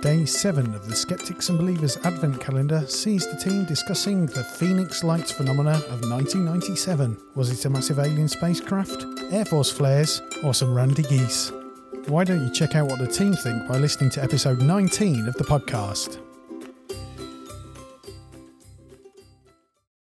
Day 7 of the Skeptics and Believers Advent Calendar sees the team discussing the Phoenix Lights phenomena of 1997. Was it a massive alien spacecraft, Air Force flares, or some randy geese? Why don't you check out what the team think by listening to episode 19 of the podcast?